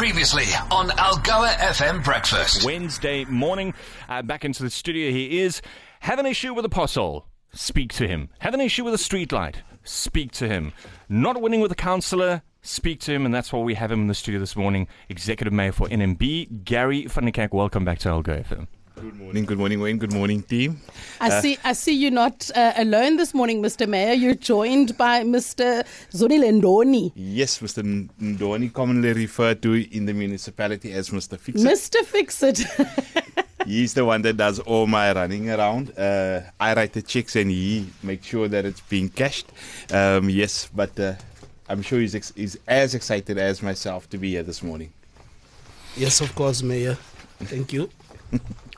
Previously on Algoa FM Breakfast. Wednesday morning, uh, back into the studio. He is. Have an issue with a pothole? Speak to him. Have an issue with a streetlight? Speak to him. Not winning with a councillor? Speak to him, and that's why we have him in the studio this morning. Executive Mayor for NMB, Gary der Welcome back to Algoa FM. Good morning, good morning, Wayne. Good morning, team. I see. I see you're not uh, alone this morning, Mr. Mayor. You're joined by Mr. Zonile Ndoni. Yes, Mr. Ndoni, commonly referred to in the municipality as Mr. Fix It. Mr. Fix It. He's the one that does all my running around. Uh, I write the checks and he makes sure that it's being cashed. Um, yes, but uh, I'm sure he's, ex- he's as excited as myself to be here this morning. Yes, of course, Mayor. Thank you.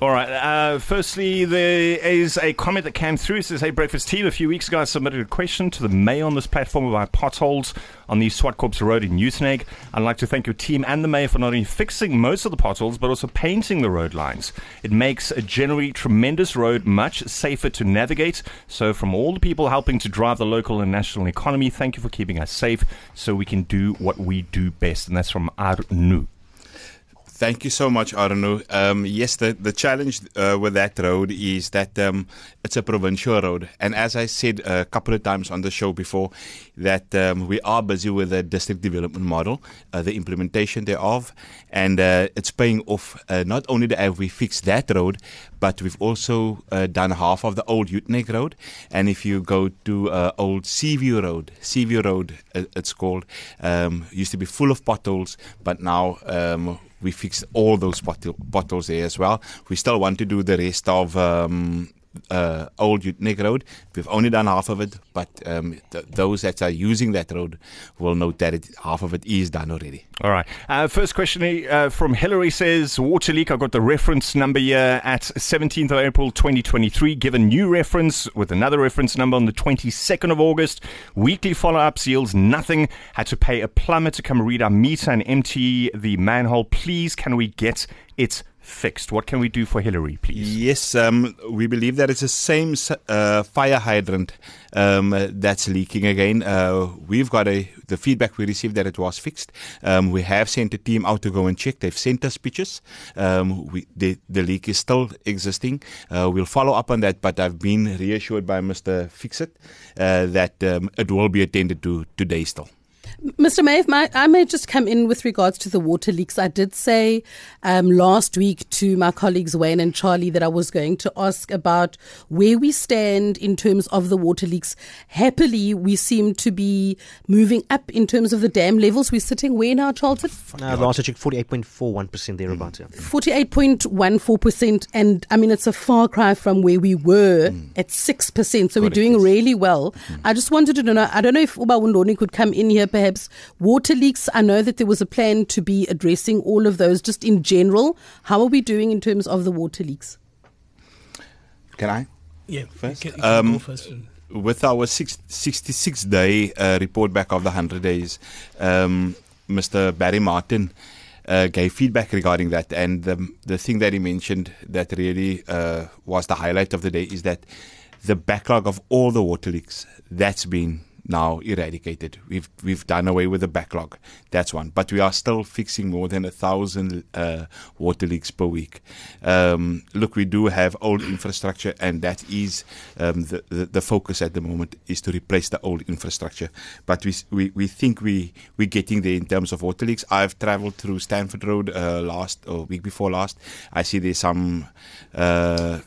All right. Uh, firstly, there is a comment that came through. It says, Hey, Breakfast Team, a few weeks ago I submitted a question to the mayor on this platform about potholes on the Swartkops Road in Uitenhage. I'd like to thank your team and the mayor for not only fixing most of the potholes, but also painting the road lines. It makes a generally tremendous road much safer to navigate. So, from all the people helping to drive the local and national economy, thank you for keeping us safe so we can do what we do best. And that's from Arnu. Thank you so much, Arno. Um, yes, the, the challenge uh, with that road is that um, it's a provincial road. And as I said a couple of times on the show before, that um, we are busy with the district development model, uh, the implementation thereof, and uh, it's paying off. Uh, not only have we fixed that road, but we've also uh, done half of the old Uitenhage Road. And if you go to uh, old Seaview Road, Seaview Road, it's called, um, used to be full of potholes, but now um, we fixed all those bottles there as well. We still want to do the rest of um, uh, old Uitenhage Road. We've only done half of it, but um, th- those that are using that road will note that it, half of it is done already. All right. Uh, first question uh, from Hillary says water leak. I got the reference number here at 17th of April 2023. Given new reference with another reference number on the 22nd of August. Weekly follow ups yields nothing. Had to pay a plumber to come read our meter and empty the manhole. Please, can we get it fixed. What can we do for Hillary, please? Yes, um, we believe that it's the same uh, fire hydrant um, that's leaking again. Uh, we've got a the feedback we received that it was fixed. Um, we have sent a team out to go and check. They've sent us pictures. Um, we, the, the leak is still existing. Uh, we'll follow up on that, but I've been reassured by Mr. Fixit uh, that um, it will be attended to today still. Mr. May, I may just come in with regards to the water leaks. I did say um, last week to my colleagues Wayne and Charlie that I was going to ask about where we stand in terms of the water leaks. Happily, we seem to be moving up in terms of the dam levels. We're sitting where now, Charlton? Uh, last I checked, 48.41% thereabouts. Mm. 48.14%. And I mean, it's a far cry from where we were mm. at 6%. So Correct. we're doing really well. Mm. I just wanted to know, I don't know if Uba Wundoni could come in here perhaps Water leaks, I know that there was a plan to be addressing all of those just in general. How are we doing in terms of the water leaks? Can I? Yeah, first. Can, can um, first. With our six, 66 day uh, report back of the 100 days, um, Mr. Barry Martin uh, gave feedback regarding that. And the, the thing that he mentioned that really uh, was the highlight of the day is that the backlog of all the water leaks that's been now eradicated. We've we've done away with the backlog. That's one. But we are still fixing more than a thousand uh, water leaks per week. Um, look, we do have old infrastructure, and that is um, the, the, the focus at the moment is to replace the old infrastructure. But we we, we think we we're getting there in terms of water leaks. I've travelled through Stanford Road uh, last or week before last. I see there's some. Uh,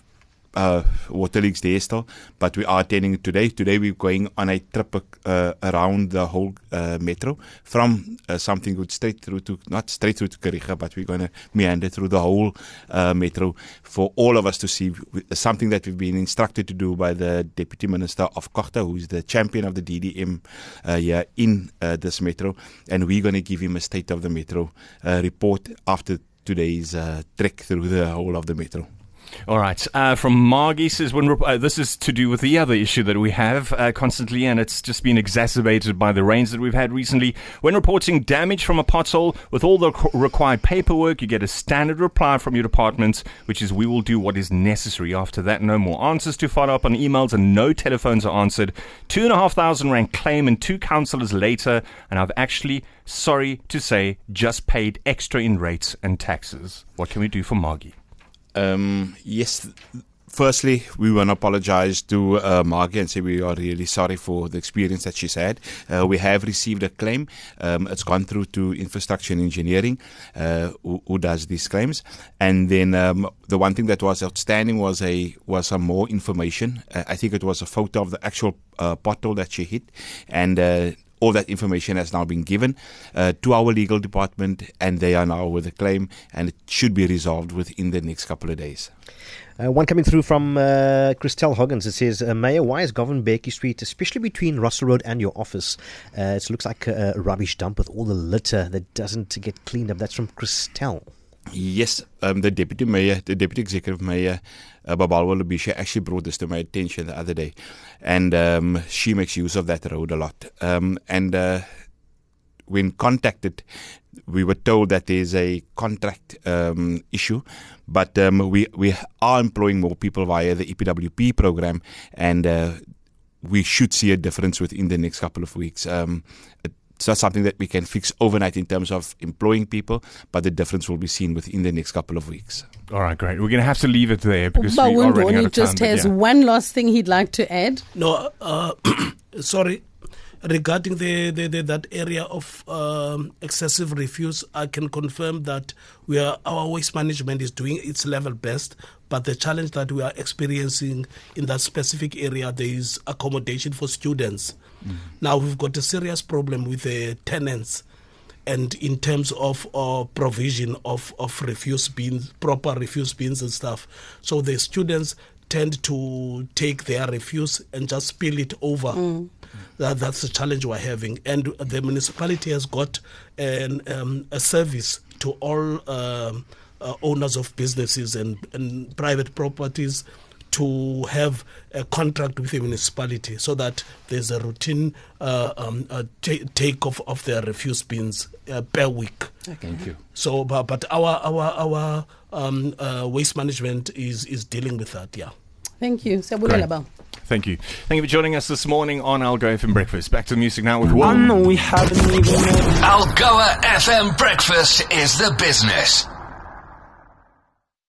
uh, water leaks there still, but we are attending it today. Today we're going on a trip uh, around the whole uh, metro from uh, something good straight through to, not straight through to Kariega, but we're going to meander through the whole uh, metro for all of us to see something that we've been instructed to do by the Deputy Minister of Kochta, who is the champion of the DDM uh, here in this metro. And we're going to give him a state of the metro report after today's trek through the whole of the metro. All right. Uh, from Margie says, when rep- uh, this is to do with the other issue that we have uh, constantly, and it's just been exacerbated by the rains that we've had recently. When reporting damage from a pothole with all the co- required paperwork, you get a standard reply from your department, which is, we will do what is necessary. After that, no more answers to follow up on emails, and no telephones are answered. Two and a half thousand rand claim, and two councillors later, and I've actually, sorry to say, just paid extra in rates and taxes. What can we do for Margie? Um, yes. Firstly, we want to apologize to uh, Margie and say we are really sorry for the experience that she's had. Uh, we have received a claim. Um, it's gone through to infrastructure and engineering, uh, who, who does these claims. And then um, the one thing that was outstanding was a was some more information. Uh, I think it was a photo of the actual uh, that she hit, and uh, all that information has now been given uh, to our legal department, and they are now with a claim, and it should be resolved within the next couple of days. Uh, one coming through from uh, Christelle Hoggins. It says, uh, Mayor, why is Govan Mbeki Street, especially between Russell Road and your office, uh, it looks like a, a rubbish dump with all the litter that doesn't get cleaned up? That's from Christelle. Yes, um, the deputy mayor, the deputy executive mayor, uh, Babalwa Lobishe, actually brought this to my attention the other day, and um, she makes use of that road a lot. Um, and uh, when contacted, we were told that there's a contract um, issue, but um, we we are employing more people via the EPWP program, and uh, we should see a difference within the next couple of weeks. Um, it's not something that we can fix overnight in terms of employing people, but the difference will be seen within the next couple of weeks. All right, great. We're going to have to leave it there because we are running out Bawundwani of just time. but has yeah. one last thing he'd like to add. No, uh, sorry. Regarding the, the, the that area of um, excessive refuse, I can confirm that we are our waste management is doing its level best. But the challenge that we are experiencing in that specific area, there is accommodation for students. Now we've got a serious problem with the tenants and in terms of uh, provision of, of refuse bins, proper refuse bins and stuff. So the students tend to take their refuse and just spill it over. That, that's the challenge we're having. And the municipality has got an, um, a service to all um, uh, owners of businesses and, and private properties to have a contract with the municipality so that there's a routine uh, um, uh, ta- take off of their refuse bins uh, per week. Thank you. So, but, but our our our um, uh, waste management is is dealing with that. Yeah. Thank you. Siyabulela, Great. Bawu. Thank you. Thank you for joining us this morning on Algoa FM Breakfast. Back to the music now with Will. Algoa FM Breakfast is the business.